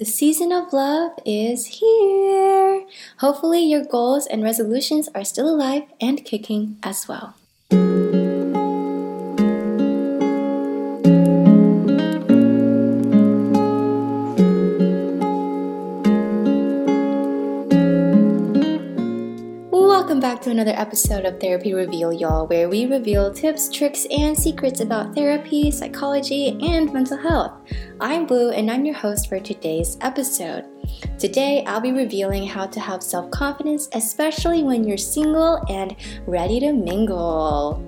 The season of love is here. Hopefully, your goals and resolutions are still alive and kicking as well. Another episode of Therapy Reveal, y'all, where we reveal tips, tricks, and secrets about therapy, psychology, and mental health. I'm Blu, and I'm your host for today's episode. Today, I'll be revealing how to have self confidence, especially when you're single and ready to mingle.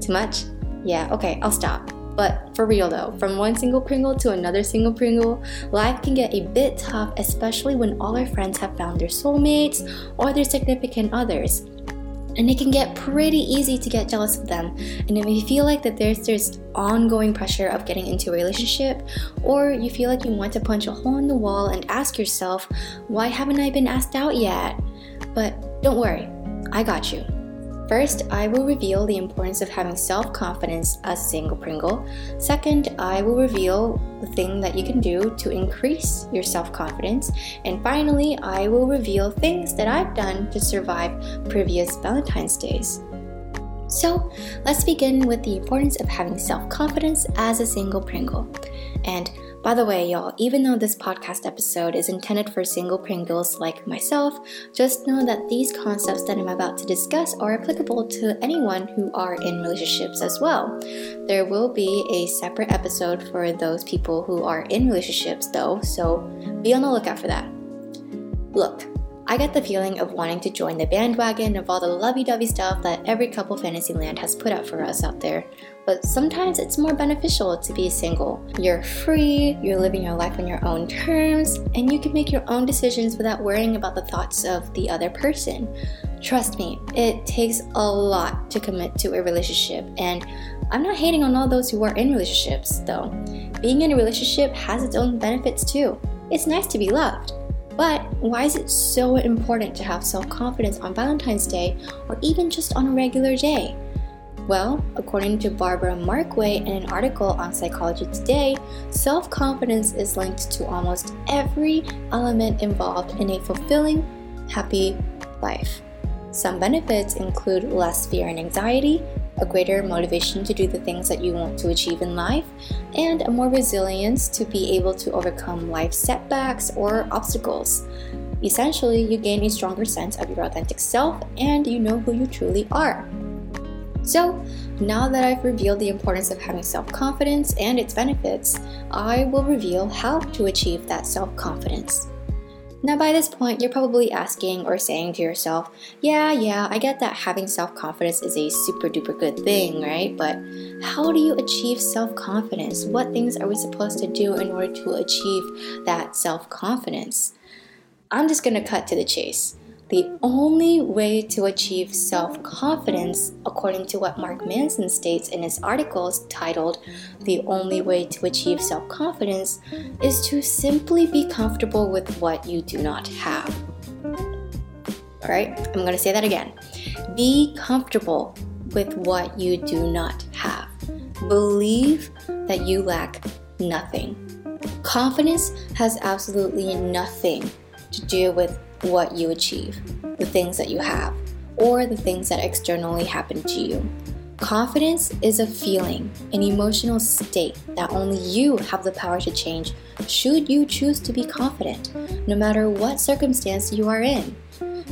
Too much? Yeah, okay, I'll stop. But for real though, from one single Pringle to another single Pringle, life can get a bit tough, especially when all our friends have found their soulmates or their significant others. And it can get pretty easy to get jealous of them. And if you feel like that there's this ongoing pressure of getting into a relationship, or you feel like you want to punch a hole in the wall and ask yourself, why haven't I been asked out yet? But don't worry, I got you. First, I will reveal the importance of having self confidence as a single Pringle. Second, I will reveal the thing that you can do to increase your self confidence. And finally, I will reveal things that I've done to survive previous Valentine's Days. So, let's begin with the importance of having self confidence as a single Pringle. And by the way, y'all, even though this podcast episode is intended for single Pringles like myself, just know that these concepts that I'm about to discuss are applicable to anyone who are in relationships as well. There will be a separate episode for those people who are in relationships, though, so be on the lookout for that. Look, I get the feeling of wanting to join the bandwagon of all the lovey dovey stuff that every couple Fantasyland has put out for us out there. But sometimes it's more beneficial to be single. You're free, you're living your life on your own terms, and you can make your own decisions without worrying about the thoughts of the other person. Trust me, it takes a lot to commit to a relationship, and I'm not hating on all those who are in relationships, though. Being in a relationship has its own benefits too. It's nice to be loved. But why is it so important to have self confidence on Valentine's Day or even just on a regular day? Well, according to Barbara Markway in an article on Psychology Today, self confidence is linked to almost every element involved in a fulfilling, happy life. Some benefits include less fear and anxiety, a greater motivation to do the things that you want to achieve in life, and a more resilience to be able to overcome life setbacks or obstacles. Essentially, you gain a stronger sense of your authentic self and you know who you truly are. So, now that I've revealed the importance of having self confidence and its benefits, I will reveal how to achieve that self confidence. Now, by this point, you're probably asking or saying to yourself, yeah, yeah, I get that having self confidence is a super duper good thing, right? But how do you achieve self confidence? What things are we supposed to do in order to achieve that self confidence? I'm just gonna cut to the chase. The only way to achieve self confidence, according to what Mark Manson states in his articles titled The Only Way to Achieve Self Confidence, is to simply be comfortable with what you do not have. Alright, I'm going to say that again. Be comfortable with what you do not have. Believe that you lack nothing. Confidence has absolutely nothing to do with what you achieve, the things that you have, or the things that externally happen to you. Confidence is a feeling, an emotional state that only you have the power to change should you choose to be confident, no matter what circumstance you are in.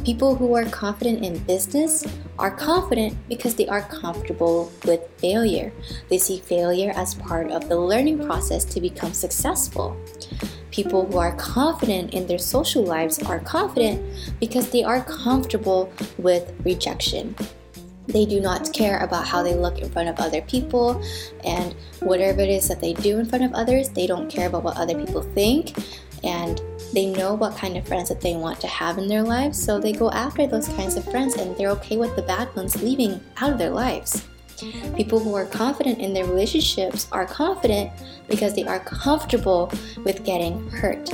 People who are confident in business are confident because they are comfortable with failure. They see failure as part of the learning process to become successful. People who are confident in their social lives are confident because they are comfortable with rejection. They do not care about how they look in front of other people, and whatever it is that they do in front of others, they don't care about what other people think, and they know what kind of friends that they want to have in their lives, so they go after those kinds of friends, and they're okay with the bad ones leaving out of their lives. People who are confident in their relationships are confident because they are comfortable with getting hurt.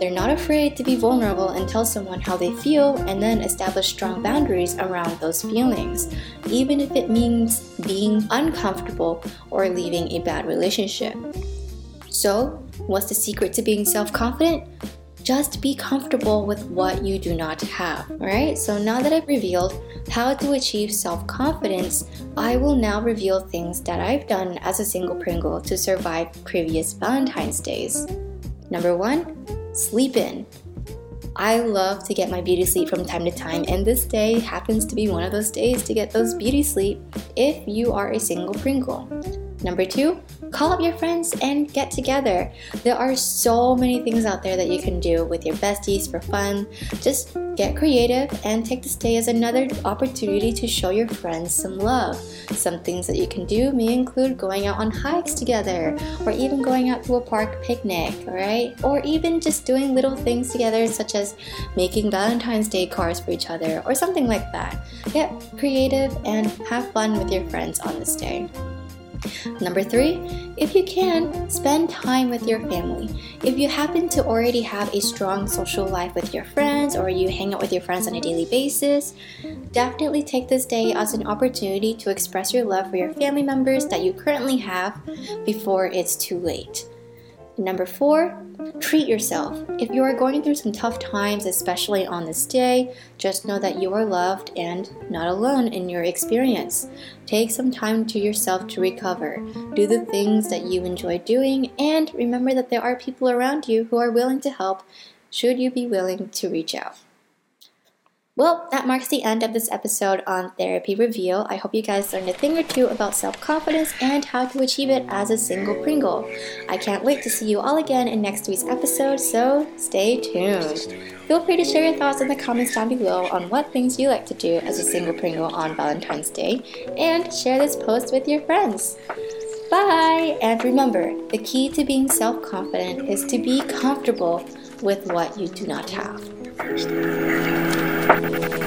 They're not afraid to be vulnerable and tell someone how they feel and then establish strong boundaries around those feelings, even if it means being uncomfortable or leaving a bad relationship. So, what's the secret to being self confident? Just be comfortable with what you do not have. Alright, so now that I've revealed how to achieve self confidence, I will now reveal things that I've done as a single Pringle to survive previous Valentine's days. Number one, sleep in. I love to get my beauty sleep from time to time, and this day happens to be one of those days to get those beauty sleep if you are a single Pringle. Number two, call up your friends and get together. There are so many things out there that you can do with your besties for fun. Just get creative and take this day as another opportunity to show your friends some love. Some things that you can do may include going out on hikes together, or even going out to a park picnic, alright? Or even just doing little things together, such as making Valentine's Day cards for each other, or something like that. Get creative and have fun with your friends on this day. Number three, if you can, spend time with your family. If you happen to already have a strong social life with your friends or you hang out with your friends on a daily basis, definitely take this day as an opportunity to express your love for your family members that you currently have before it's too late. Number four, treat yourself. If you are going through some tough times, especially on this day, just know that you are loved and not alone in your experience. Take some time to yourself to recover. Do the things that you enjoy doing, and remember that there are people around you who are willing to help should you be willing to reach out. Well, that marks the end of this episode on Therapy Reveal. I hope you guys learned a thing or two about self confidence and how to achieve it as a single Pringle. I can't wait to see you all again in next week's episode, so stay tuned. Feel free to share your thoughts in the comments down below on what things you like to do as a single Pringle on Valentine's Day, and share this post with your friends. Bye! And remember, the key to being self confident is to be comfortable with what you do not have. Thank you.